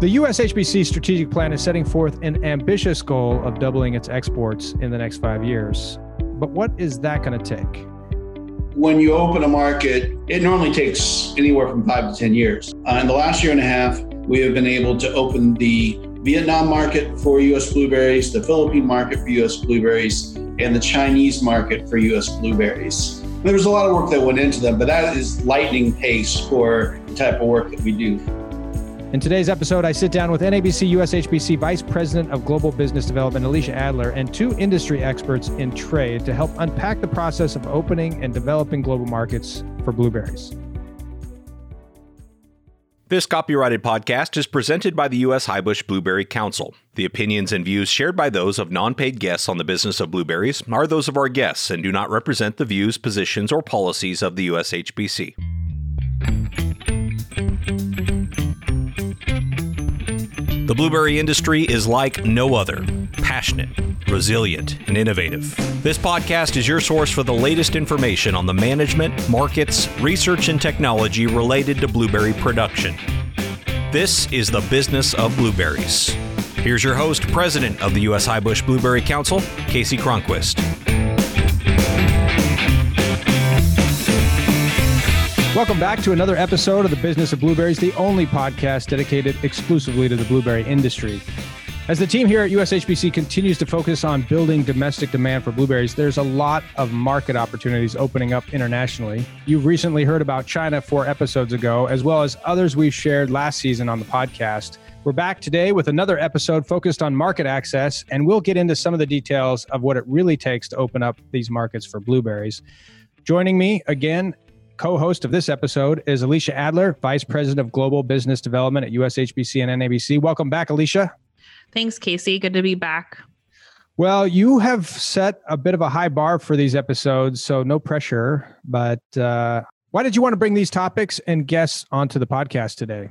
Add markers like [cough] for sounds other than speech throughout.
The USHBC strategic plan is setting forth an ambitious goal of doubling its exports in the next five years. But what is that going to take? When you open a market, it normally takes anywhere from five to 10 years. Uh, in the last year and a half, we have been able to open the Vietnam market for US blueberries, the Philippine market for US blueberries, and the Chinese market for US blueberries. There was a lot of work that went into them, but that is lightning pace for the type of work that we do. In today's episode, I sit down with NABC USHBC Vice President of Global Business Development, Alicia Adler, and two industry experts in trade to help unpack the process of opening and developing global markets for blueberries. This copyrighted podcast is presented by the U.S. Highbush Blueberry Council. The opinions and views shared by those of non paid guests on the business of blueberries are those of our guests and do not represent the views, positions, or policies of the USHBC. The blueberry industry is like no other passionate, resilient, and innovative. This podcast is your source for the latest information on the management, markets, research, and technology related to blueberry production. This is the business of blueberries. Here's your host, President of the U.S. Highbush Blueberry Council, Kasey Cronquist. Welcome back to another episode of the Business of Blueberries, the only podcast dedicated exclusively to the blueberry industry. As the team here at USHBC continues to focus on building domestic demand for blueberries, there's a lot of market opportunities opening up internationally. You've recently heard about China four episodes ago, as well as others we've shared last season on the podcast. We're back today with another episode focused on market access, and we'll get into some of the details of what it really takes to open up these markets for blueberries. Joining me again co host of this episode is Alicia Adler, Vice President of Global Business Development at USHBC and NABC. Welcome back, Alicia. Thanks, Kasey. Good to be back. Well, you have set a bit of a high bar for these episodes, so no pressure. But uh, why did you want to bring these topics and guests onto the podcast today?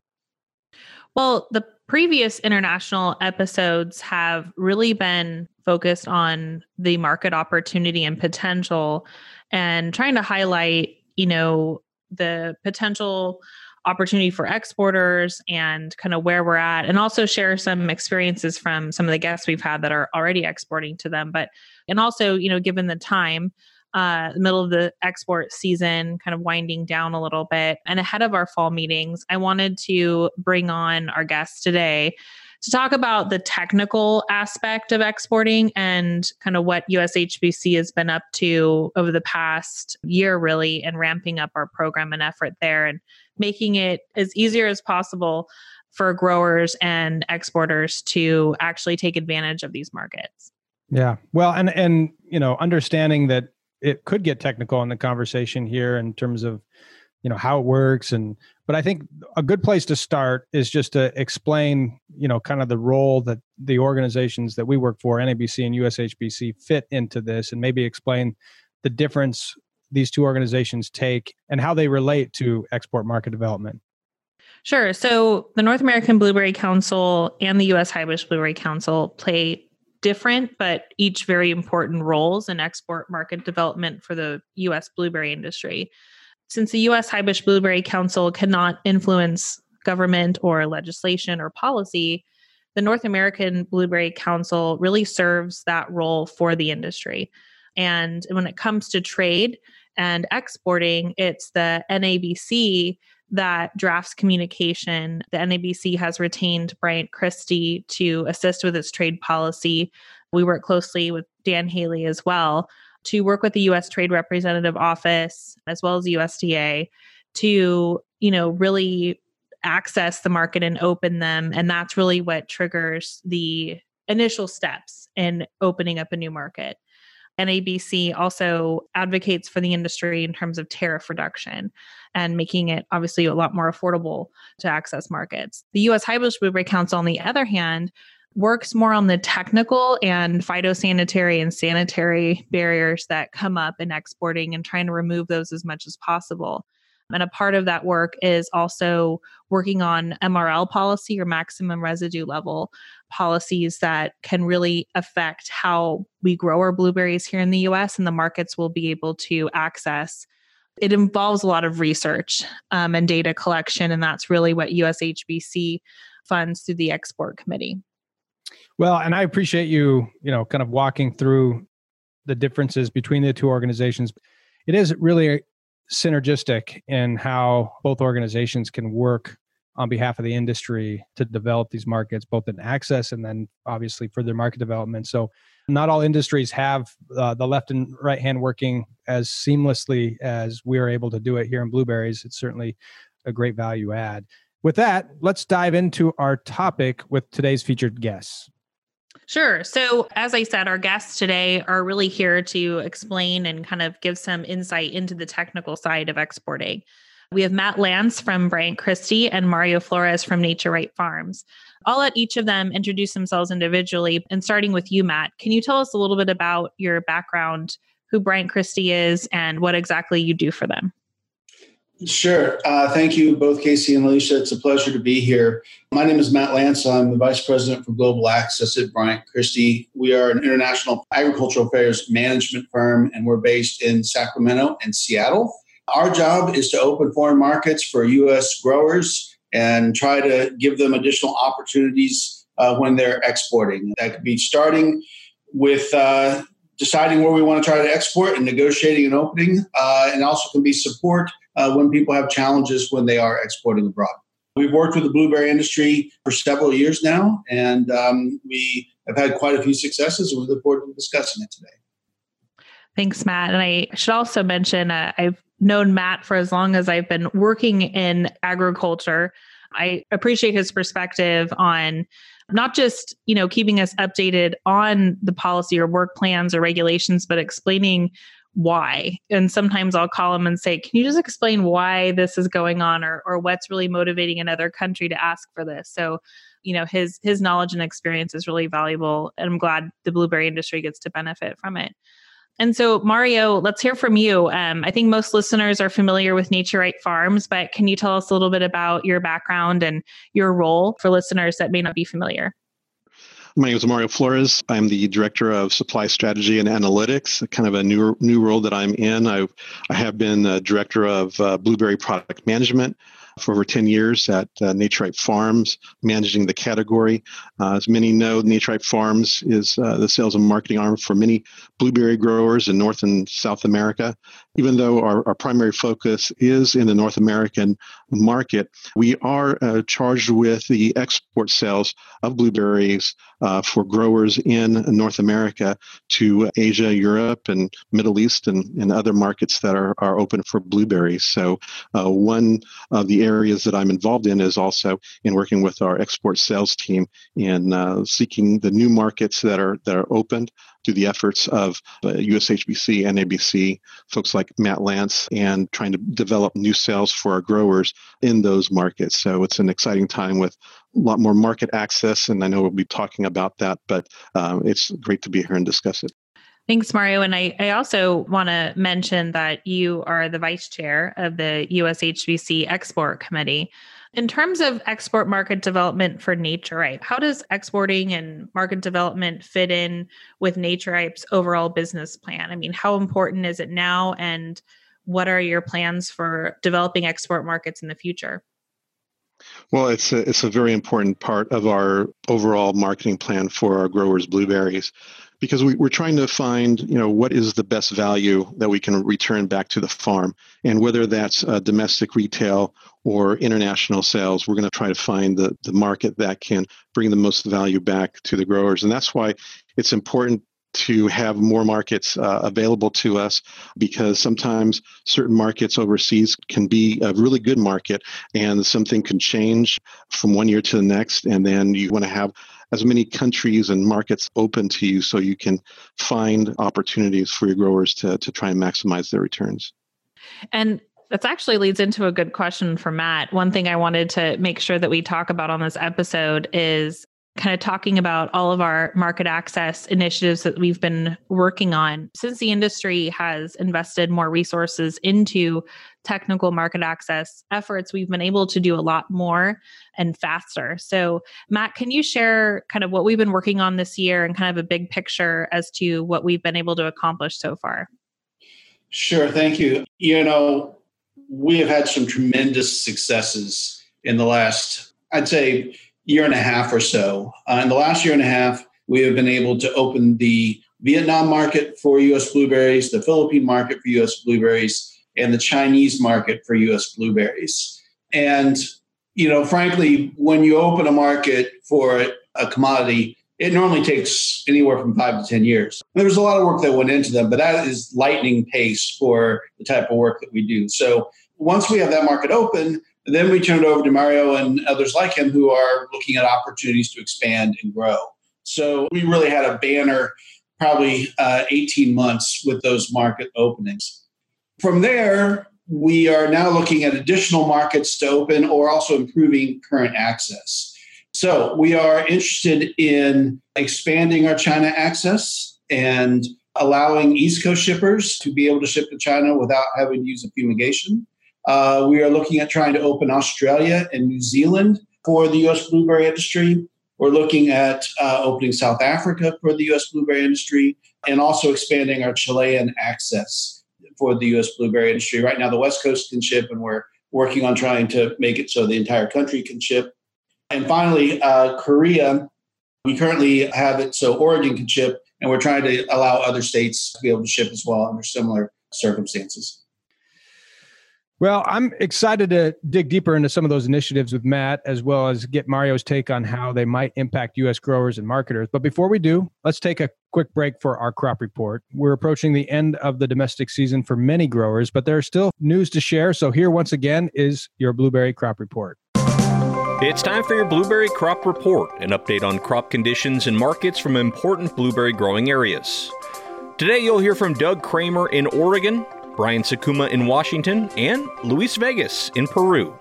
Well, the previous international episodes have really been focused on the market opportunity and potential and trying to highlight you know the potential opportunity for exporters and kind of where we're at and also share some experiences from some of the guests we've had that are already exporting to them but and also you know given the time uh middle of the export season kind of winding down a little bit and ahead of our fall meetings i wanted to bring on our guests today to talk about the technical aspect of exporting and kind of what USHBC has been up to over the past year, really, and ramping up our program and effort there and making it as easier as possible for growers and exporters to actually take advantage of these markets. Yeah. Well, and and you know, understanding that it could get technical in the conversation here in terms of you know how it works and but i think a good place to start is just to explain you know kind of the role that the organizations that we work for nabc and ushbc fit into this and maybe explain the difference these two organizations take and how they relate to export market development Sure. So the North American Blueberry Council and the U.S. Highbush Blueberry Council play different but each very important roles in export market development for the U.S. blueberry industry since the US Highbush Blueberry Council cannot influence government or legislation or policy, the North American Blueberry Council really serves that role for the industry. And when it comes to trade and exporting, it's the NABC that drafts communication. The NABC has retained Bryant Christie to assist with its trade policy. We work closely with Dan Haley as well to work with the US Trade Representative Office as well as USDA to, you know, really access the market and open them and that's really what triggers the initial steps in opening up a new market. NABC also advocates for the industry in terms of tariff reduction and making it obviously a lot more affordable to access markets. The US Highbush Blueberry Council, on the other hand, works more on the technical and phytosanitary and sanitary barriers that come up in exporting and trying to remove those as much as possible. And a part of that work is also working on MRL policy or maximum residue level policies that can really affect how we grow our blueberries here in the US and the markets will be able to access. It involves a lot of research um, and data collection, and that's really what USHBC funds through the export committee. Well, and I appreciate you, you know, kind of walking through the differences between the two organizations. It is really synergistic in how both organizations can work on behalf of the industry to develop these markets, both in access and then obviously further market development. So, not all industries have uh, the left and right hand working as seamlessly as we are able to do it here in Blueberries. It's certainly a great value add. With that, let's dive into our topic with today's featured guests. Sure. So, as I said, our guests today are really here to explain and kind of give some insight into the technical side of exporting. We have Matt Lantz from Bryant Christie and Mario Flores from Naturipe Farms. I'll let each of them introduce themselves individually. And starting with you, Matt, can you tell us a little bit about your background, who Bryant Christie is, and what exactly you do for them? Sure. Uh, thank you, both Kasey and Alicia. It's a pleasure to be here. My name is Matt Lantz. I'm the Vice President for Global Access at Bryant Christie. We are an international agricultural affairs management firm, and we're based in Sacramento and Seattle. Our job is to open foreign markets for U.S. growers and try to give them additional opportunities uh, when they're exporting. That could be starting with uh, deciding where we want to try to export and negotiating an opening, uh, and also can be support uh, when people have challenges when they are exporting abroad. We've worked with the blueberry industry for several years now, and um, we have had quite a few successes, and we look forward to discussing it today. Thanks, Matt. And I should also mention uh, I've known Matt for as long as I've been working in agriculture. I appreciate his perspective on not just you know keeping us updated on the policy or work plans or regulations but explaining why. And sometimes I'll call them and say, Can you just explain why this is going on or, or what's really motivating another country to ask for this? So, you know, his his knowledge and experience is really valuable. And I'm glad the blueberry industry gets to benefit from it. And so, Mario, let's hear from you. Um, I think most listeners are familiar with Naturipe Farms, but can you tell us a little bit about your background and your role for listeners that may not be familiar? My name is Mario Flores. I'm the director of supply strategy and analytics, kind of a new new role that I'm in. I I have been director of uh, blueberry product management for over 10 years at uh, Naturipe Farms, managing the category. Uh, as many know, Naturipe Farms is uh, the sales and marketing arm for many blueberry growers in North and South America. Even though our, our primary focus is in the North American market, we are uh, charged with the export sales of blueberries uh, for growers in North America to Asia, Europe, and Middle East, and, and other markets that are, are open for blueberries. So, uh, one of the areas that I'm involved in is also in working with our export sales team in uh, seeking the new markets that are that are opened through the efforts of uh, USHBC, NABC, folks like Matt Lantz, and trying to develop new sales for our growers in those markets. So it's an exciting time with a lot more market access, and I know we'll be talking about that, but um, it's great to be here and discuss it. Thanks, Mario. And I, I also want to mention that you are the vice chair of the USHBC Export Committee. In terms of export market development for Naturipe, how does exporting and market development fit in with Naturipe's overall business plan? I mean, how important is it now, and what are your plans for developing export markets in the future? Well, it's a, it's a very important part of our overall marketing plan for our growers' blueberries because we, are trying to find you know what is the best value that we can return back to the farm. And whether that's uh, domestic retail or international sales we're going to try to find the, the market that can bring the most value back to the growers. And that's why it's important to have more markets uh, available to us because sometimes certain markets overseas can be a really good market and something can change from one year to the next and then you want to have as many countries and markets open to you so you can find opportunities for your growers to, to try and maximize their returns. And that actually leads into a good question for Matt. One thing I wanted to make sure that we talk about on this episode is kind of talking about all of our market access initiatives that we've been working on. Since the industry has invested more resources into technical market access efforts we've been able to do a lot more and faster. So matt can you share kind of what we've been working on this year and kind of a big picture as to what we've been able to accomplish so far? Sure thank you. You know we have had some tremendous successes in the last i'd say year and a half or so. Uh, in the last year and a half, we have been able to open the Vietnam market for US blueberries, the Philippine market for US blueberries, and the Chinese market for US blueberries. And, you know, frankly, when you open a market for a commodity, it normally takes anywhere from five to 10 years. There was a lot of work that went into them, but that is lightning pace for the type of work that we do. So once we have that market open, then we turn it over to Mario and others like him who are looking at opportunities to expand and grow. So we really had a banner, probably uh, 18 months with those market openings. From there, we are now looking at additional markets to open or also improving current access. So we are interested in expanding our China access and allowing East Coast shippers to be able to ship to China without having to use a fumigation. Uh, we are looking at trying to open Australia and New Zealand for the US blueberry industry. We're looking at uh, opening South Africa for the US blueberry industry and also expanding our Chilean access for the US blueberry industry. Right now, the West Coast can ship, and we're working on trying to make it so the entire country can ship. And finally, uh, Korea, we currently have it so Oregon can ship, and we're trying to allow other states to be able to ship as well under similar circumstances. Well, I'm excited to dig deeper into some of those initiatives with Matt, as well as get Mario's take on how they might impact U.S. growers and marketers. But before we do, let's take a quick break for our crop report. We're approaching the end of the domestic season for many growers, but there's still news to share. So, here once again is your blueberry crop report. It's time for your Blueberry Crop Report, an update on crop conditions and markets from important blueberry growing areas. Today, you'll hear from Doug Kramer in Oregon, Brian Sakuma in Washington, and Luis Vegas in Peru.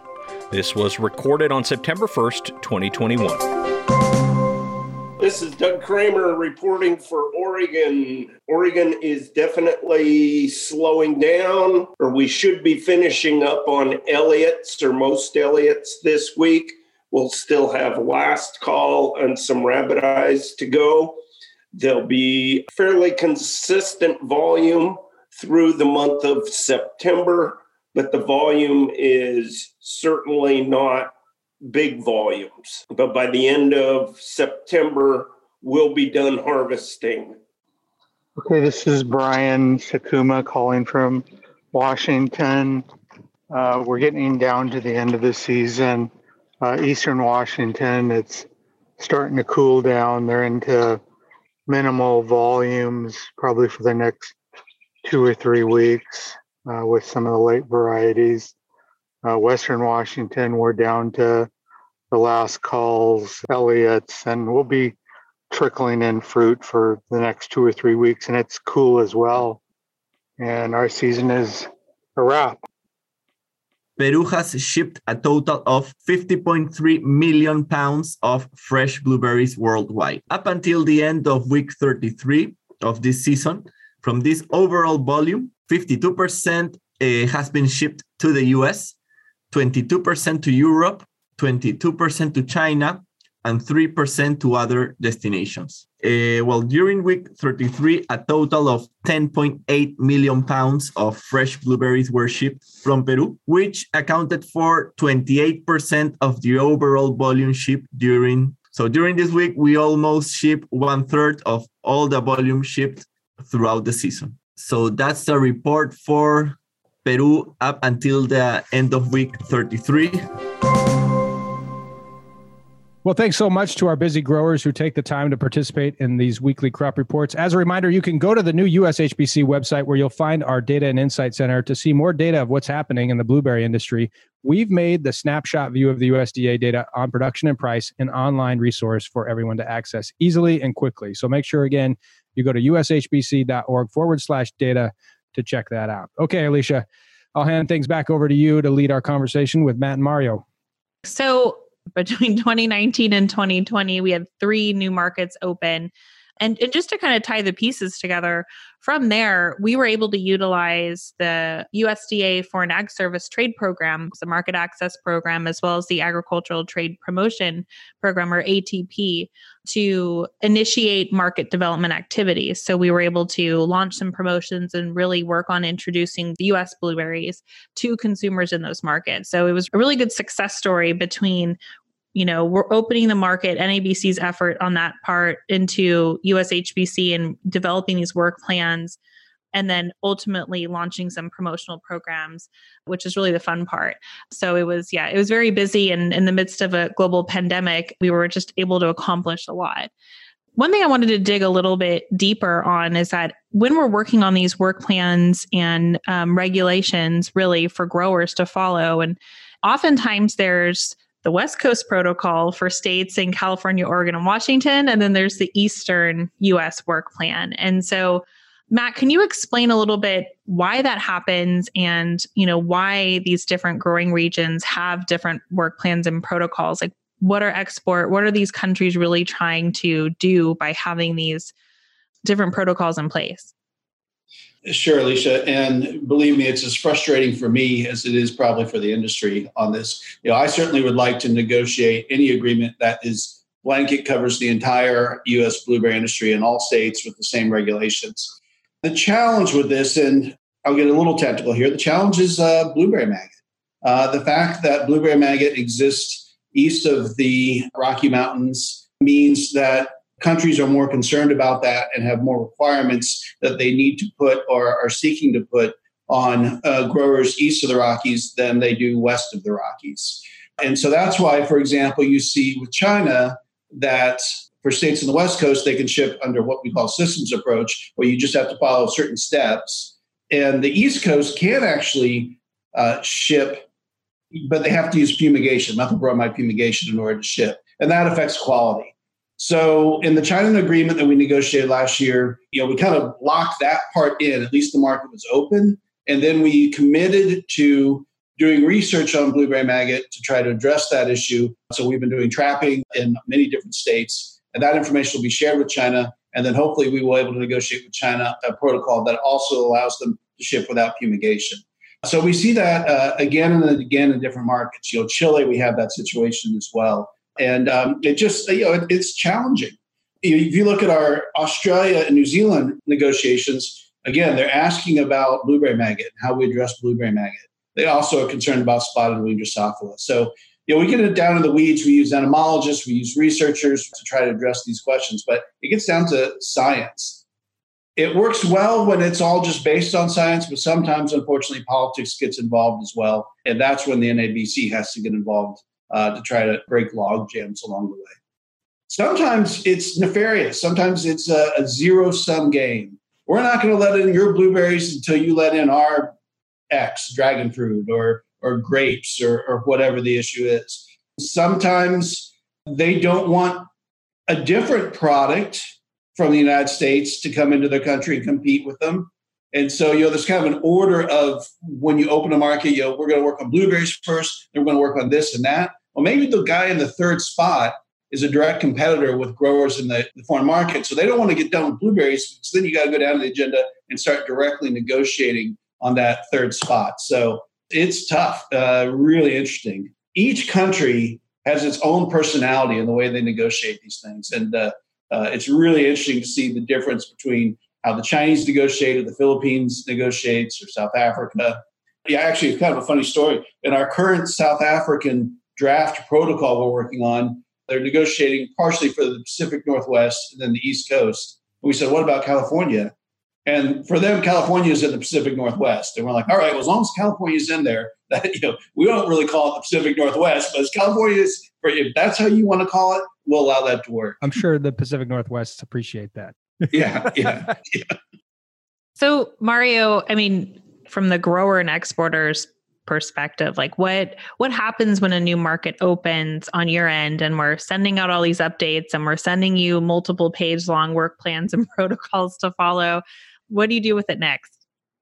This was recorded on September 1st, 2021. This is Doug Kramer reporting for Oregon. Oregon is definitely slowing down, or we should be finishing up on Elliott's or most Elliott's this week. We'll still have last call and some rabbit eyes to go. There'll be fairly consistent volume through the month of September, but the volume is certainly not big volumes. But by the end of September, we'll be done harvesting. Okay, this is Brian Sakuma calling from Washington. Uh, we're getting down to the end of the season. Uh, Eastern Washington, it's starting to cool down. They're into minimal volumes probably for the next two or three weeks uh, with some of the late varieties. Uh, Western Washington, we're down to the last calls, Elliott's, and we'll be trickling in fruit for the next two or three weeks, and it's cool as well. And our season is a wrap. Peru has shipped a total of 50.3 million pounds of fresh blueberries worldwide. Up until the end of week 33 of this season, from this overall volume, 52% uh, has been shipped to the US, 22% to Europe, 22% to China, and 3% to other destinations. Uh, well, during week 33, a total of 10.8 million pounds of fresh blueberries were shipped from Peru, which accounted for 28% of the overall volume shipped during. So during this week, we almost shipped one third of all the volume shipped throughout the season. So that's the report for Peru up until the end of week 33. Well, thanks so much to our busy growers who take the time to participate in these weekly crop reports. As a reminder, you can go to the new USHBC website where you'll find our Data and Insight Center to see more data of what's happening in the blueberry industry. We've made the snapshot view of the USDA data on production and price an online resource for everyone to access easily and quickly. So make sure, again, you go to ushbc.org forward slash data to check that out. Okay, Alicia, I'll hand things back over to you to lead our conversation with Matt and Mario. So, between 2019 and 2020, we had three new markets open. And, and just to kind of tie the pieces together, from there, we were able to utilize the USDA Foreign Ag Service Trade Program, the Market Access Program, as well as the Agricultural Trade Promotion Program, or ATP, to initiate market development activities. So we were able to launch some promotions and really work on introducing the US blueberries to consumers in those markets. So it was a really good success story between you know, we're opening the market, NABC's effort on that part into USHBC and developing these work plans and then ultimately launching some promotional programs, which is really the fun part. So it was, yeah, it was very busy. And in the midst of a global pandemic, we were just able to accomplish a lot. One thing I wanted to dig a little bit deeper on is that when we're working on these work plans and um, regulations, really for growers to follow, and oftentimes there's the West Coast protocol for states in California, Oregon, and Washington, and then there's the Eastern US work plan. And so Matt, can you explain a little bit why that happens and, you know, why these different growing regions have different work plans and protocols? Like what are export, what are these countries really trying to do by having these different protocols in place? Sure, Alicia. And believe me, it's as frustrating for me as it is probably for the industry on this. You know, I certainly would like to negotiate any agreement that is blanket covers the entire U.S. blueberry industry in all states with the same regulations. The challenge with this, and I'll get a little technical here, the challenge is uh, blueberry maggot. Uh, the fact that blueberry maggot exists east of the Rocky Mountains means that countries are more concerned about that and have more requirements that they need to put or are seeking to put on uh, growers east of the Rockies than they do west of the Rockies. And so that's why, for example, you see with China that for states on the West Coast, they can ship under what we call systems approach, where you just have to follow certain steps. And the East Coast can actually uh, ship, but they have to use fumigation, methylbromide fumigation, in order to ship, and that affects quality. So, in the China agreement that we negotiated last year, you know, we kind of locked that part in. At least the market was open, and then we committed to doing research on blueberry maggot to try to address that issue. So, we've been doing trapping in many different states and that information will be shared with China. And then hopefully we will be able to negotiate with China a protocol that also allows them to ship without fumigation. So we see that uh, again and again in different markets. You know, Chile, we have that situation as well. And um, it just, you know, it, it's challenging. If you look at our Australia and New Zealand negotiations, again, they're asking about blueberry maggot and how we address blueberry maggot. They also are concerned about spotted wing Drosophila. So you know, we get it down in the weeds. We use entomologists, we use researchers to try to address these questions, but it gets down to science. It works well when it's all just based on science, but sometimes, unfortunately, politics gets involved as well. And that's when the NABC has to get involved uh, to try to break log jams along the way. Sometimes it's nefarious. Sometimes it's a, a zero sum game. We're not going to let in your blueberries until you let in our X dragon fruit or or grapes or, or whatever the issue is. Sometimes they don't want a different product from the United States to come into their country and compete with them. And so, you know, there's kind of an order of when you open a market, you know, we're going to work on blueberries first, then we're going to work on this and that. Well, maybe the guy in the third spot is a direct competitor with growers in the, the foreign market. So they don't want to get done with blueberries. So then you got to go down to the agenda and start directly negotiating on that third spot. So it's tough, uh, really interesting. Each country has its own personality in the way they negotiate these things. And uh, uh, it's really interesting to see the difference between how the Chinese negotiate, or the Philippines negotiates, or South Africa. Yeah, actually, it's kind of a funny story. In our current South African draft protocol we're working on, they're negotiating partially for the Pacific Northwest and then the East Coast. And we said, what about California? And for them, California is in the Pacific Northwest. And we're like, all right, well, as long as California is in there, [laughs] that you know, we don't really call it the Pacific Northwest, but as California is, if that's how you want to call it, we'll allow that to work. I'm sure the Pacific Northwest appreciate that. [laughs] yeah, yeah, yeah. So Mario, I mean, from the grower and exporters perspective like what what happens when a new market opens on your end and we're sending out all these updates and we're sending you multiple page long work plans and [laughs] protocols to follow what do you do with it next?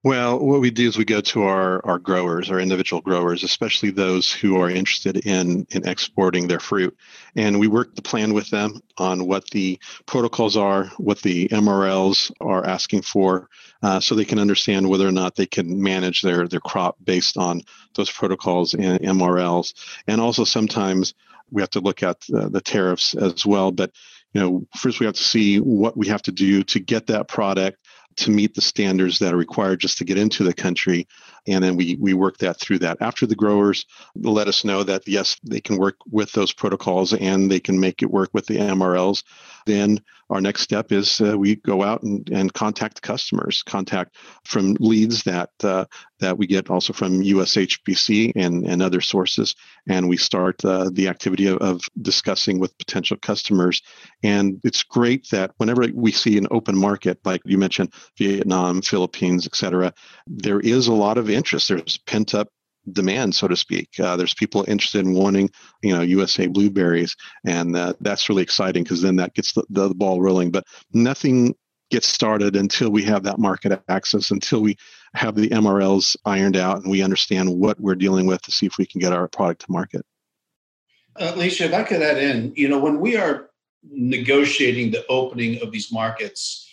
Well, what we do is we go to our, our growers, our individual growers, especially those who are interested in, in exporting their fruit. And we work the plan with them on what the protocols are, what the MRLs are asking for, uh, so they can understand whether or not they can manage their, their crop based on those protocols and MRLs. And also sometimes we have to look at the, the tariffs as well. But you know, first we have to see what we have to do to get that product to meet the standards that are required just to get into the country. And then we, we work that through that. After the growers let us know that, yes, they can work with those protocols and they can make it work with the MRLs, then our next step is uh, we go out and, and contact customers, contact from leads that uh, that we get also from USHBC and, and other sources, and we start uh, the activity of, of discussing with potential customers. And it's great that whenever we see an open market, like you mentioned, Vietnam, Philippines, et cetera, there is a lot of interest. There's pent up demand, so to speak. Uh, there's people interested in wanting, you know, USA blueberries, and uh, that's really exciting because then that gets the, the, ball rolling. But nothing gets started until we have that market access, until we have the MRLs ironed out and we understand what we're dealing with to see if we can get our product to market. Uh, Alicia, if I could add in, you know, when we are negotiating the opening of these markets,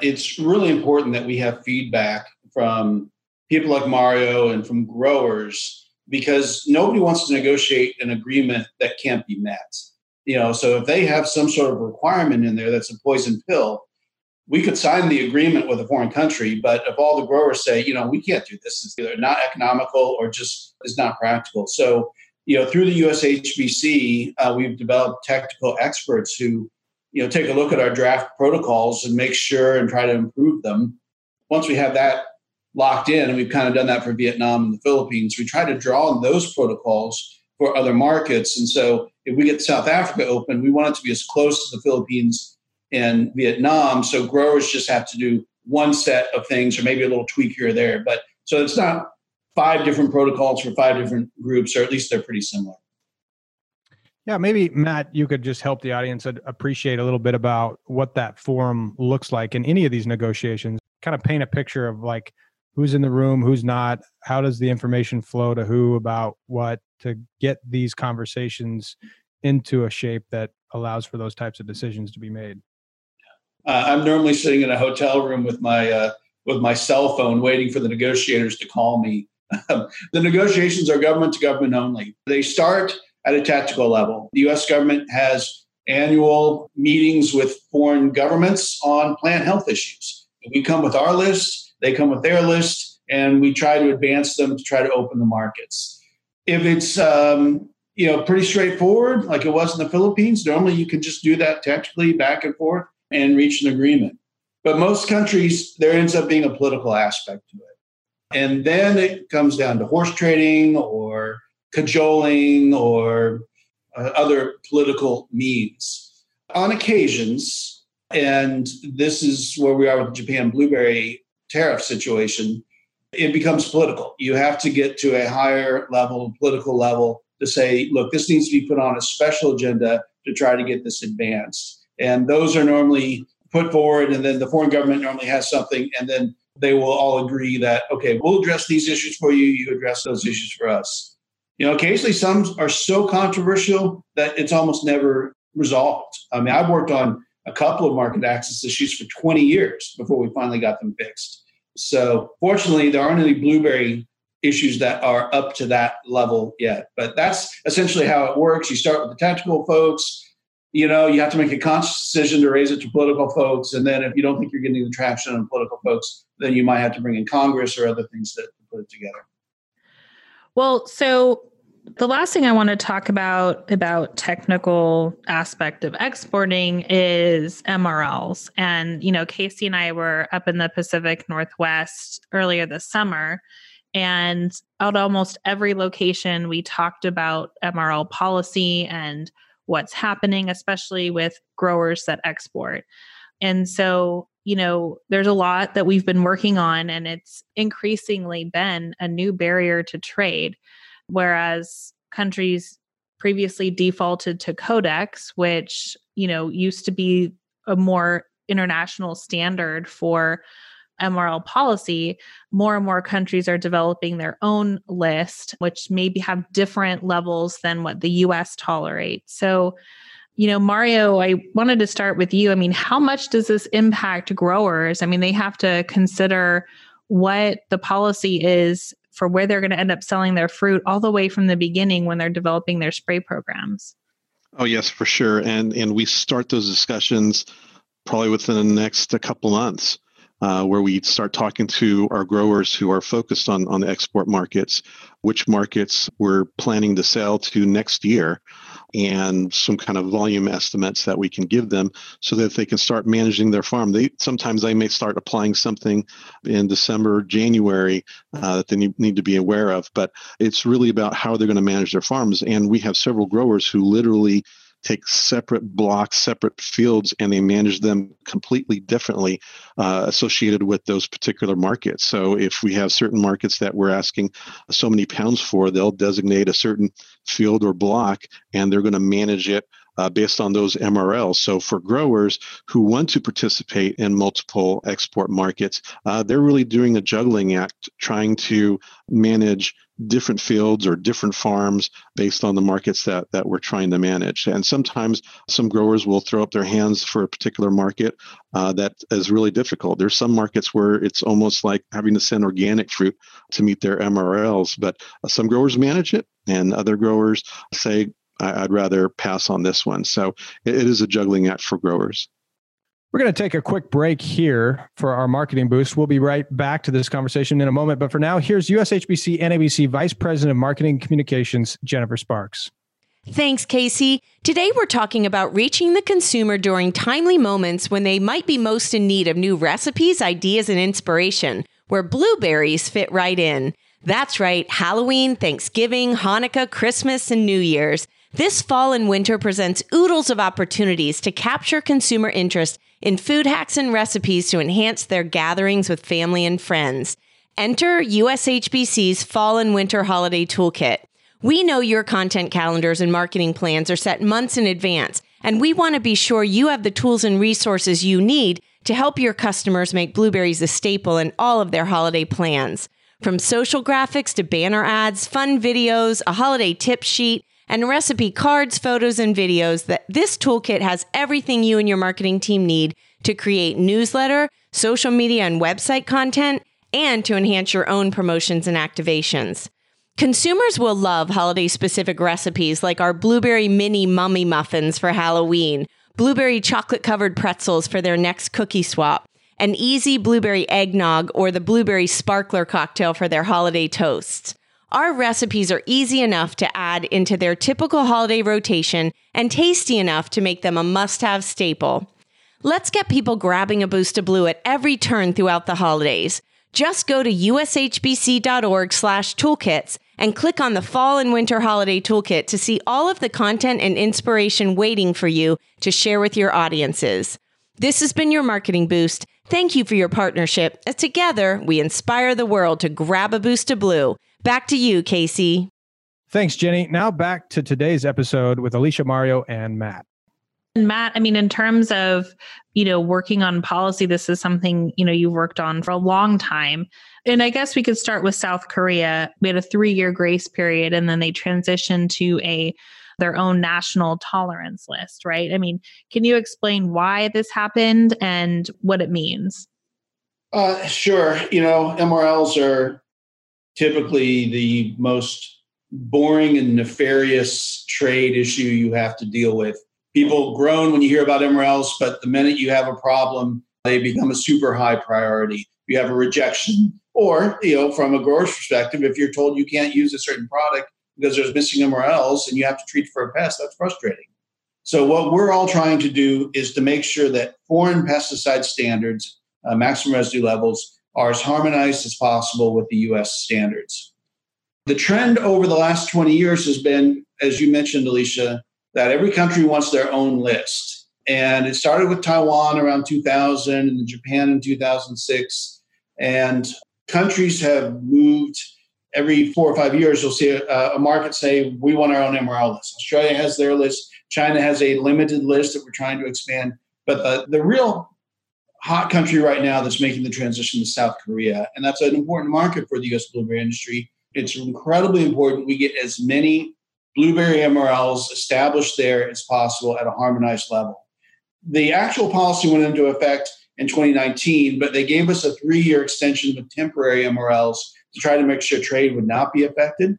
it's really important that we have feedback from people like Mario and from growers because nobody wants to negotiate an agreement that can't be met. You know, so if they have some sort of requirement in there that's a poison pill, we could sign the agreement with a foreign country, but if all the growers say, you know, we can't do this, it's either not economical or just is not practical. So, you know, through the USHBC, uh, we've developed technical experts who, you know, take a look at our draft protocols and make sure and try to improve them. Once we have that locked in, and we've kind of done that for Vietnam and the Philippines. We try to draw on those protocols for other markets. And so if we get South Africa open, we want it to be as close to the Philippines and Vietnam. So growers just have to do one set of things or maybe a little tweak here or there. But so it's not five different protocols for five different groups, or at least they're pretty similar. Yeah, maybe Matt, you could just help the audience appreciate a little bit about what that forum looks like in any of these negotiations. Kind of paint a picture of like who's in the room, who's not, how does the information flow to who about what to get these conversations into a shape that allows for those types of decisions to be made. Uh, I'm normally sitting in a hotel room with my uh, with my cell phone, waiting for the negotiators to call me. [laughs] the negotiations are government to government only. They start at a tactical level. The U.S. government has annual meetings with foreign governments on plant health issues. We come with our list they come with their list, and we try to advance them to try to open the markets. If it's um, you know pretty straightforward, like it was in the Philippines, normally you can just do that tactically back and forth and reach an agreement. But most countries, there ends up being a political aspect to it. And then it comes down to horse trading or cajoling or uh, other political means. On occasions, and this is where we are with Japan blueberry tariff situation, it becomes political. You have to get to a higher level, political level, to say, look, this needs to be put on a special agenda to try to get this advanced. And those are normally put forward, and then the foreign government normally has something, and then they will all agree that, okay, we'll address these issues for you, you address those issues for us. You know, occasionally some are so controversial that it's almost never resolved. I mean, I've worked on a couple of market access issues for 20 years before we finally got them fixed. So fortunately, there aren't any blueberry issues that are up to that level yet. But that's essentially how it works. You start with the tactical folks. You know, you have to make a conscious decision to raise it to political folks. And then if you don't think you're getting the traction on political folks, then you might have to bring in Congress or other things to put it together. Well, so the last thing I want to talk about about technical aspect of exporting is MRLs. And you know, Kasey and I were up in the Pacific Northwest earlier this summer and at almost every location we talked about MRL policy and what's happening especially with growers that export. And so, you know, there's a lot that we've been working on and it's increasingly been a new barrier to trade whereas countries previously defaulted to codex which you know used to be a more international standard for MRL policy, more and more countries are developing their own list, which maybe have different levels than what the US tolerates. So, you know, Mario, I wanted to start with you. I mean, how much does this impact growers? I mean, they have to consider what the policy is for where they're going to end up selling their fruit all the way from the beginning when they're developing their spray programs. Oh yes, for sure. And and we start those discussions probably within the next couple months. uh, where we start talking to our growers who are focused on, on the export markets, which markets we're planning to sell to next year, and some kind of volume estimates that we can give them so that they can start managing their farm. They sometimes they may start applying something in December, January uh, that they need, need to be aware of, but it's really about how they're going to manage their farms. And we have several growers who literally take separate blocks, separate fields, and they manage them completely differently uh, associated with those particular markets. So if we have certain markets that we're asking so many pounds for, they'll designate a certain field or block and they're going to manage it uh, based on those MRLs. So for growers who want to participate in multiple export markets, uh, they're really doing a juggling act, trying to manage different fields or different farms based on the markets that, that we're trying to manage. And sometimes some growers will throw up their hands for a particular market uh, that is really difficult. There's some markets where it's almost like having to send organic fruit to meet their MRLs, but some growers manage it and other growers say, I'd rather pass on this one. So it is a juggling act for growers. We're going to take a quick break here for our marketing boost. We'll be right back to this conversation in a moment. But for now, here's USHBC NABC Vice President of Marketing Communications, Jennifer Sparks. Thanks, Kasey. Today we're talking about reaching the consumer during timely moments when they might be most in need of new recipes, ideas, and inspiration, where blueberries fit right in. That's right, Halloween, Thanksgiving, Hanukkah, Christmas, and New Year's. This fall and winter presents oodles of opportunities to capture consumer interest in food hacks and recipes to enhance their gatherings with family and friends. Enter USHBC's Fall and Winter Holiday Toolkit. We know your content calendars and marketing plans are set months in advance, and we want to be sure you have the tools and resources you need to help your customers make blueberries a staple in all of their holiday plans. From social graphics to banner ads, fun videos, a holiday tip sheet, and recipe cards, photos, and videos that this toolkit has everything you and your marketing team need to create newsletter, social media, and website content, and to enhance your own promotions and activations. Consumers will love holiday specific recipes like our blueberry mini mummy muffins for Halloween, blueberry chocolate covered pretzels for their next cookie swap, an easy blueberry eggnog or the blueberry sparkler cocktail for their holiday toasts. Our recipes are easy enough to add into their typical holiday rotation and tasty enough to make them a must have staple. Let's get people grabbing a boost of blue at every turn throughout the holidays. Just go to ushbc.org slash toolkits and click on the Fall and Winter Holiday Toolkit to see all of the content and inspiration waiting for you to share with your audiences. This has been your marketing boost. Thank you for your partnership as together we inspire the world to grab a boost of blue. Back to you, Kasey. Thanks, Jenny. Now back to today's episode with Alicia Mario and Matt. And Matt, I mean, in terms of, you know, working on policy, this is something, you know, you've worked on for a long time. And I guess we could start with South Korea. We had a three year grace period and then they transitioned to a their own national tolerance list, right? I mean, can you explain why this happened and what it means? Uh, sure. You know, MRLs are typically the most boring and nefarious trade issue you have to deal with. People groan when you hear about MRLs, but the minute you have a problem, they become a super high priority. You have a rejection, or you know, from a grower's perspective, if you're told you can't use a certain product because there's missing MRLs and you have to treat for a pest, that's frustrating. So what we're all trying to do is to make sure that foreign pesticide standards, uh, maximum residue levels, are as harmonized as possible with the US standards. The trend over the last 20 years has been, as you mentioned, Alicia, that every country wants their own list. And it started with Taiwan around 2000 and Japan in 2006. And countries have moved every four or five years. You'll see a, a market say, we want our own MRL list. Australia has their list. China has a limited list that we're trying to expand. But the, the real hot country right now that's making the transition to South Korea. And that's an important market for the US blueberry industry. It's incredibly important we get as many blueberry MRLs established there as possible at a harmonized level. The actual policy went into effect in 2019, but they gave us a three year extension with temporary MRLs to try to make sure trade would not be affected.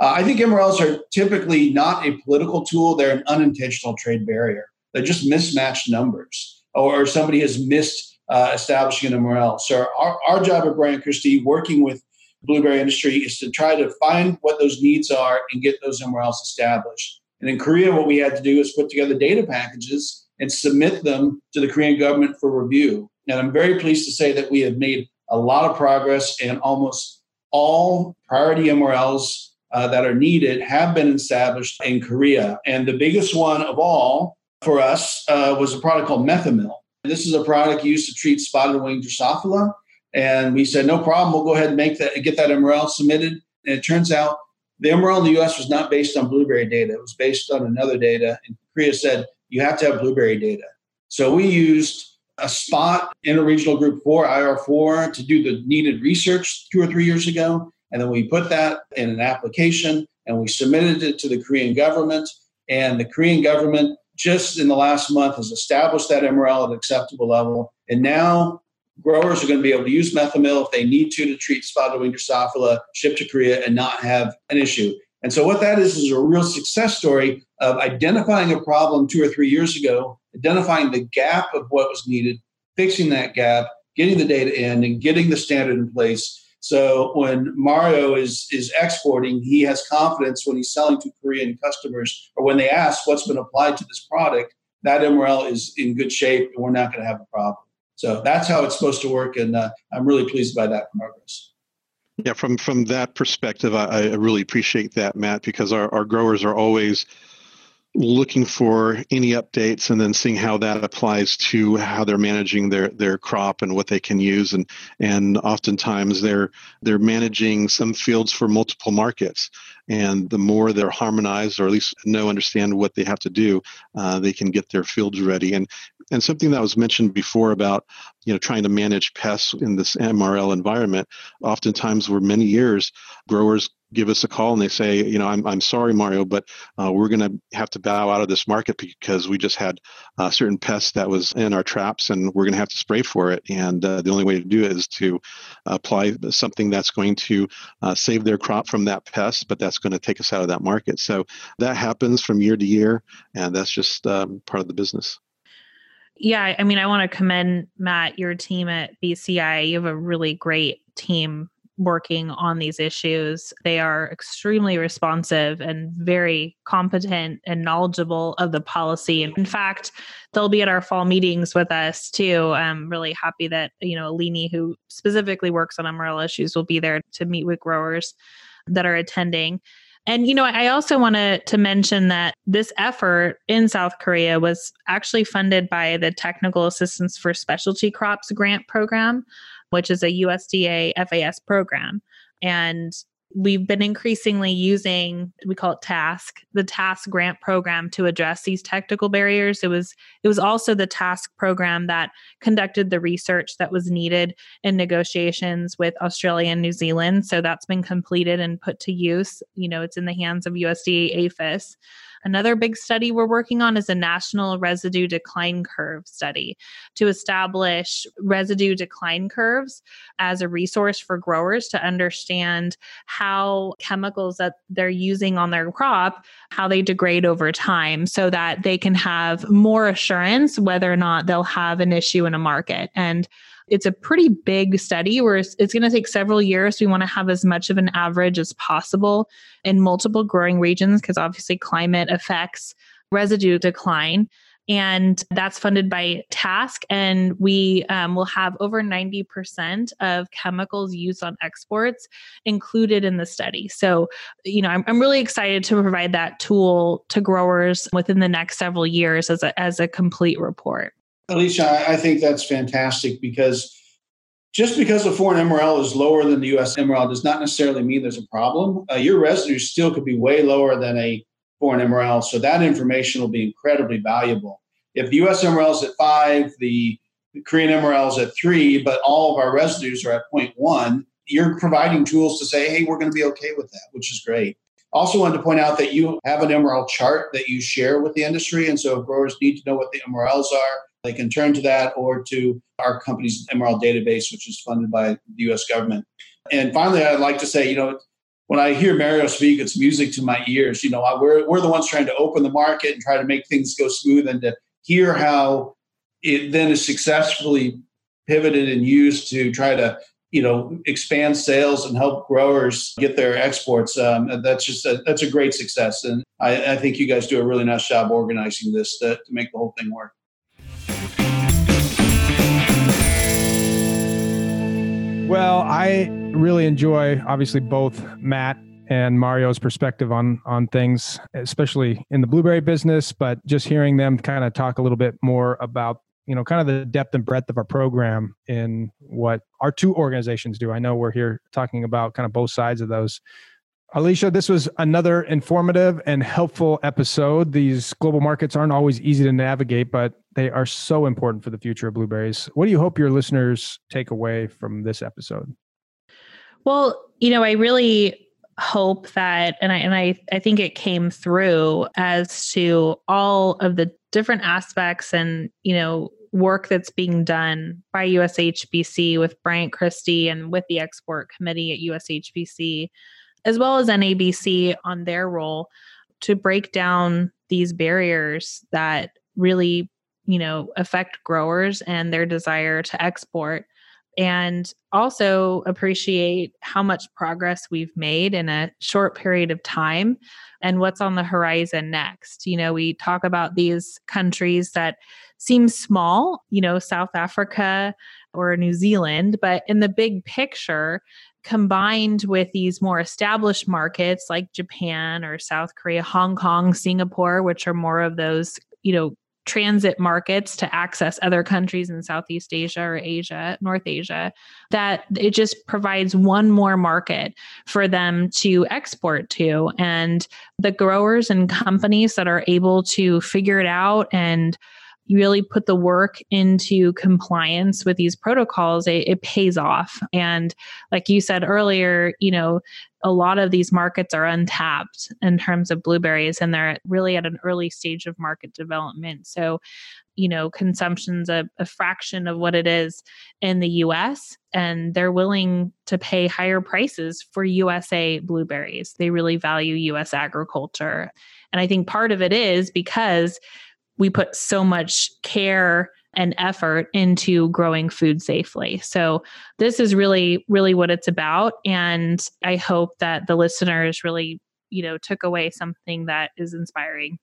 Uh, I think MRLs are typically not a political tool, they're an unintentional trade barrier. They're just mismatched numbers or somebody has missed uh, establishing an MRL. So our, our job at Bryant Christie, working with blueberry industry, is to try to find what those needs are and get those MRLs established. And in Korea, what we had to do is put together data packages and submit them to the Korean government for review. And I'm very pleased to say that we have made a lot of progress and almost all priority MRLs uh, that are needed have been established in Korea. And the biggest one of all for us uh, was a product called Methomyl. This is a product used to treat spotted wing Drosophila. And we said, no problem, we'll go ahead and make that, get that MRL submitted. And it turns out the MRL in the US was not based on blueberry data, it was based on another data. And Korea said, you have to have blueberry data. So we used a spot in a regional group 4, IR4, to do the needed research two or three years ago. And then we put that in an application and we submitted it to the Korean government. And the Korean government, just in the last month, has established that MRL at an acceptable level. And now growers are going to be able to use Methomyl if they need to to treat spotted wing Drosophila, ship to Korea, and not have an issue. And so, what that is is a real success story of identifying a problem two or three years ago, identifying the gap of what was needed, fixing that gap, getting the data in, and getting the standard in place so when Mario is is exporting, he has confidence when he's selling to Korean customers, or when they ask what's been applied to this product, that MRL is in good shape, and we're not going to have a problem. So that's how it's supposed to work, and uh, I'm really pleased by that progress. Yeah, from from that perspective, I, I really appreciate that, Matt, because our, our growers are always looking for any updates and then seeing how that applies to how they're managing their their crop and what they can use. And and oftentimes they're they're managing some fields for multiple markets. And the more they're harmonized or at least know understand what they have to do uh, they can get their fields ready. And and something that was mentioned before about you know trying to manage pests in this mrl environment oftentimes for many years growers give us a call and they say, you know, I'm, I'm sorry, Mario, but uh, we're going to have to bow out of this market because we just had uh, certain pests that was in our traps and we're going to have to spray for it. And uh, the only way to do it is to apply something that's going to uh, save their crop from that pest, but that's going to take us out of that market. So that happens from year to year, and that's just um, part of the business. Yeah, I mean, I want to commend Matt, your team at BCI. You have a really great team working on these issues. They are extremely responsive and very competent and knowledgeable of the policy. In fact, they'll be at our fall meetings with us too. I'm really happy that, you know, Alini, who specifically works on MRL issues, will be there to meet with growers that are attending. And you know, I also wanted to mention that this effort in South Korea was actually funded by the Technical Assistance for Specialty Crops grant program, which is a USDA FAS program. And we've been increasingly using we call it TASC the TASC grant program to address these technical barriers. It was it was also the TASC program that conducted the research that was needed in negotiations with australia and new zealand. So that's been completed and put to use. You know it's in the hands of usda aphis Another big study we're working on is a national residue decline curve study to establish residue decline curves as a resource for growers to understand how chemicals that they're using on their crop how they degrade over time so that they can have more assurance whether or not they'll have an issue in a market. And it's a pretty big study where it's, it's going to take several years. We want to have as much of an average as possible in multiple growing regions because obviously climate affects residue decline. And that's funded by TASC. And we um, will have over 90% of chemicals used on exports included in the study. So, you know, I'm, I'm really excited to provide that tool to growers within the next several years as a, as a complete report. Alicia, I think that's fantastic because just because a foreign MRL is lower than the US MRL does not necessarily mean there's a problem. Uh, your residue still could be way lower than a foreign MRL. So that information will be incredibly valuable. If the US MRL is at five, the, the Korean MRL is at three, but all of our residues are at 0.1, you're providing tools to say, hey, we're going to be okay with that, which is great. Also, wanted to point out that you have an MRL chart that you share with the industry. And so, if growers need to know what the MRLs are, they can turn to that or to our company's MRL database, which is funded by the US government. And finally, I'd like to say, you know, when I hear Mario speak, it's music to my ears. You know, we're, we're the ones trying to open the market and try to make things go smooth and to hear how it then is successfully pivoted and used to try to you know expand sales and help growers get their exports um, that's just a, that's a great success and I, I, think you guys do a really nice job organizing this to, to make the whole thing work well i really enjoy obviously both matt and mario's perspective on on things especially in the blueberry business but just hearing them kind of talk a little bit more about you know kind of the depth and breadth of our program in what our two organizations do. I know we're here talking about kind of both sides of those alicia this was another informative and helpful episode. These global markets aren't always easy to navigate but they are so important for the future of blueberries. What do you hope your listeners take away from this episode? Well you know i really hope that and I and I I think it came through as to all of the different aspects and you know work that's being done by USHBC with Bryant Christie and with the export committee at USHBC, as well as NABC on their role to break down these barriers that really, you know, affect growers and their desire to export. And also appreciate how much progress we've made in a short period of time and what's on the horizon next. You know, we talk about these countries that seem small, you know, South Africa or New Zealand, but in the big picture, combined with these more established markets like Japan or South Korea, Hong Kong, Singapore, which are more of those, you know, transit markets to access other countries in Southeast Asia or Asia, North Asia, that it just provides one more market for them to export to. And the growers and companies that are able to figure it out and really put the work into compliance with these protocols, it, it pays off. And like you said earlier, you know, a lot of these markets are untapped in terms of blueberries and they're really at an early stage of market development. So, you know, consumption's a, a fraction of what it is in the US, and they're willing to pay higher prices for USA blueberries. They really value US agriculture. And I think part of it is because we put so much care and effort into growing food safely. So this is really really what it's about and I hope that the listeners really, you know, took away something that is inspiring.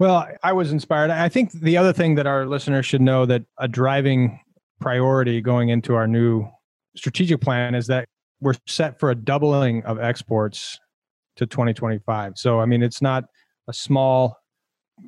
Well, I was inspired. I think the other thing that our listeners should know that a driving priority going into our new strategic plan is that we're set for a doubling of exports to 2025. So I mean it's not a small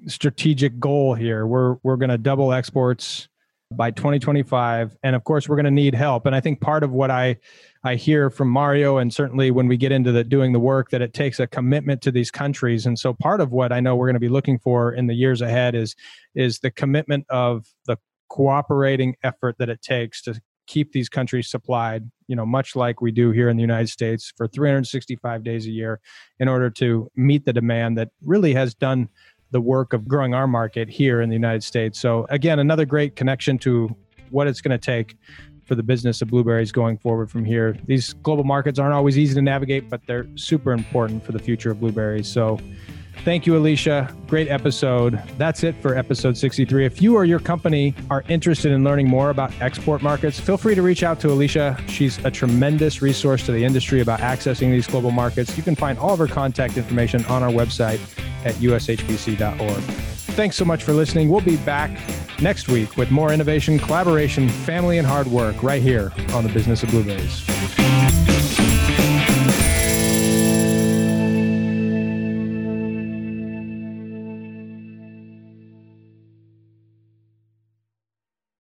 strategic goal here. We're we're going to double exports by 2025 and of course we're going to need help and i think part of what i i hear from mario and certainly when we get into the doing the work that it takes a commitment to these countries and so part of what i know we're going to be looking for in the years ahead is is the commitment of the cooperating effort that it takes to keep these countries supplied you know much like we do here in the united states for 365 days a year in order to meet the demand that really has done the work of growing our market here in the United States. So, again, another great connection to what it's going to take for the business of blueberries going forward from here. These global markets aren't always easy to navigate, but they're super important for the future of blueberries. So, Thank you, Alicia. Great episode. That's it for episode 63. If you or your company are interested in learning more about export markets, feel free to reach out to Alicia. She's a tremendous resource to the industry about accessing these global markets. You can find all of her contact information on our website at ushbc.org. Thanks so much for listening. We'll be back next week with more innovation, collaboration, family, and hard work right here on the Business of Blueberries.